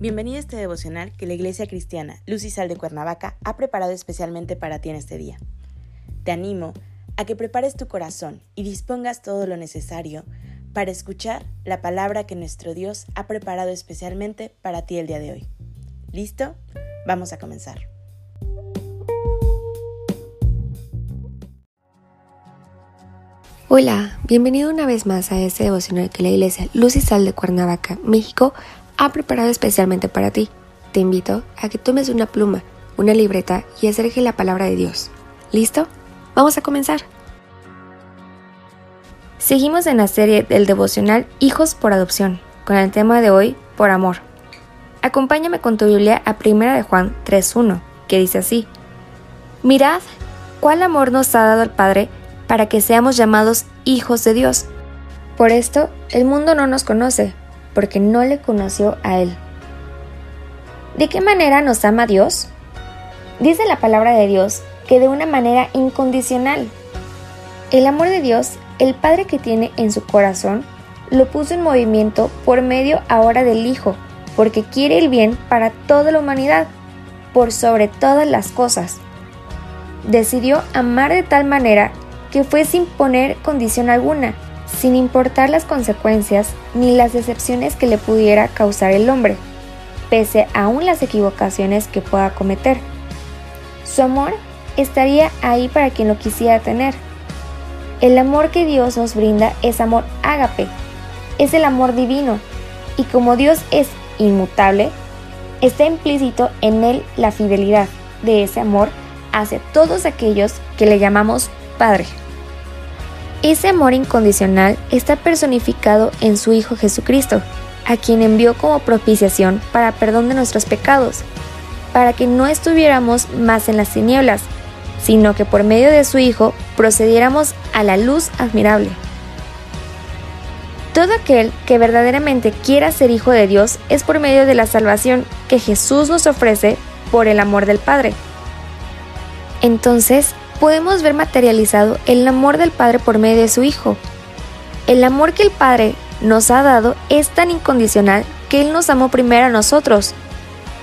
Bienvenido a este devocional que la Iglesia Cristiana Luz y Sal de Cuernavaca ha preparado especialmente para ti en este día. Te animo a que prepares tu corazón y dispongas todo lo necesario para escuchar la palabra que nuestro Dios ha preparado especialmente para ti el día de hoy. ¿Listo? Vamos a comenzar. Hola, bienvenido una vez más a este devocional que la Iglesia Luz y Sal de Cuernavaca, México, ha preparado especialmente para ti. Te invito a que tomes una pluma, una libreta y acerque la palabra de Dios. ¿Listo? Vamos a comenzar. Seguimos en la serie del devocional Hijos por Adopción, con el tema de hoy, por amor. Acompáñame con tu Biblia a 1 de Juan 3.1, que dice así, Mirad cuál amor nos ha dado el Padre para que seamos llamados hijos de Dios. Por esto, el mundo no nos conoce, porque no le conoció a Él. ¿De qué manera nos ama Dios? Dice la palabra de Dios que de una manera incondicional. El amor de Dios, el Padre que tiene en su corazón, lo puso en movimiento por medio ahora del Hijo, porque quiere el bien para toda la humanidad, por sobre todas las cosas. Decidió amar de tal manera que fue sin poner condición alguna, sin importar las consecuencias ni las decepciones que le pudiera causar el hombre, pese aún las equivocaciones que pueda cometer. Su amor estaría ahí para quien lo quisiera tener. El amor que Dios nos brinda es amor ágape, es el amor divino, y como Dios es inmutable, está implícito en él la fidelidad de ese amor hacia todos aquellos que le llamamos Padre. Ese amor incondicional está personificado en su Hijo Jesucristo, a quien envió como propiciación para perdón de nuestros pecados, para que no estuviéramos más en las tinieblas, sino que por medio de su Hijo procediéramos a la luz admirable. Todo aquel que verdaderamente quiera ser hijo de Dios es por medio de la salvación que Jesús nos ofrece por el amor del Padre. Entonces, podemos ver materializado el amor del Padre por medio de su Hijo. El amor que el Padre nos ha dado es tan incondicional que Él nos amó primero a nosotros.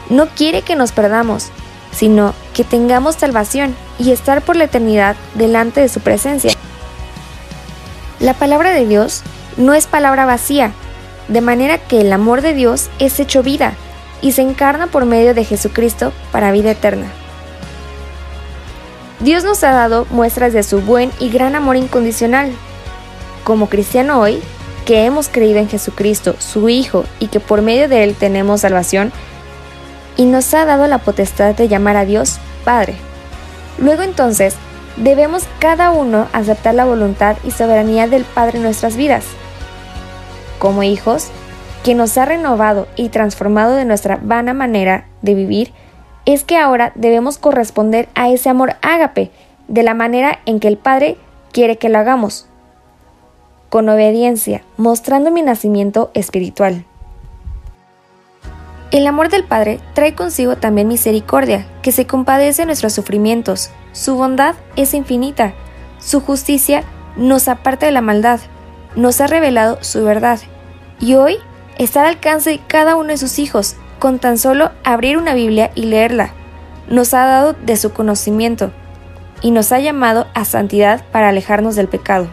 No quiere que nos perdamos, sino que tengamos salvación y estar por la eternidad delante de su presencia. La palabra de Dios no es palabra vacía, de manera que el amor de Dios es hecho vida y se encarna por medio de Jesucristo para vida eterna. Dios nos ha dado muestras de su buen y gran amor incondicional. Como cristiano hoy, que hemos creído en Jesucristo, su Hijo, y que por medio de Él tenemos salvación, y nos ha dado la potestad de llamar a Dios Padre. Luego entonces, debemos cada uno aceptar la voluntad y soberanía del Padre en nuestras vidas. Como hijos, que nos ha renovado y transformado de nuestra vana manera de vivir, es que ahora debemos corresponder a ese amor ágape de la manera en que el Padre quiere que lo hagamos, con obediencia, mostrando mi nacimiento espiritual. El amor del Padre trae consigo también misericordia, que se compadece de nuestros sufrimientos. Su bondad es infinita, su justicia nos aparta de la maldad, nos ha revelado su verdad, y hoy está al alcance de cada uno de sus hijos, con tan solo abrir una Biblia y leerla. Nos ha dado de su conocimiento y nos ha llamado a santidad para alejarnos del pecado.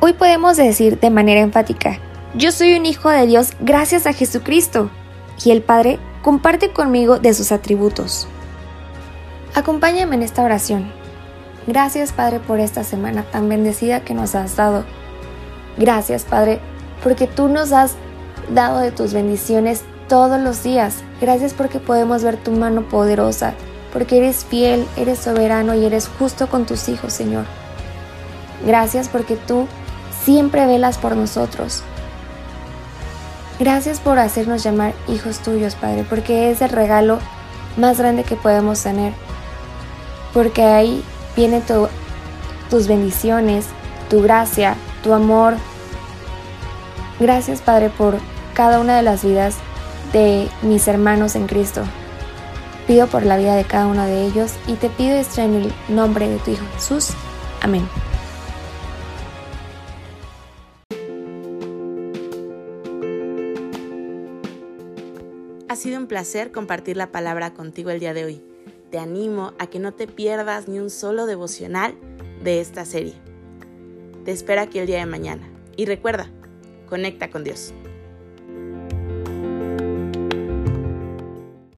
Hoy podemos decir de manera enfática, yo soy un hijo de Dios gracias a Jesucristo, y el Padre comparte conmigo de sus atributos. Acompáñame en esta oración. Gracias Padre por esta semana tan bendecida que nos has dado. Gracias Padre porque tú nos has dado de tus bendiciones todos los días. Gracias porque podemos ver tu mano poderosa, porque eres fiel, eres soberano y eres justo con tus hijos, Señor. Gracias porque tú siempre velas por nosotros. Gracias por hacernos llamar hijos tuyos, Padre, porque es el regalo más grande que podemos tener. Porque ahí vienen tus bendiciones, tu gracia, tu amor, Gracias Padre por cada una de las vidas de mis hermanos en Cristo. Pido por la vida de cada uno de ellos y te pido esto en el nombre de tu Hijo Jesús. Amén. Ha sido un placer compartir la palabra contigo el día de hoy. Te animo a que no te pierdas ni un solo devocional de esta serie. Te espero aquí el día de mañana. Y recuerda, conecta con Dios.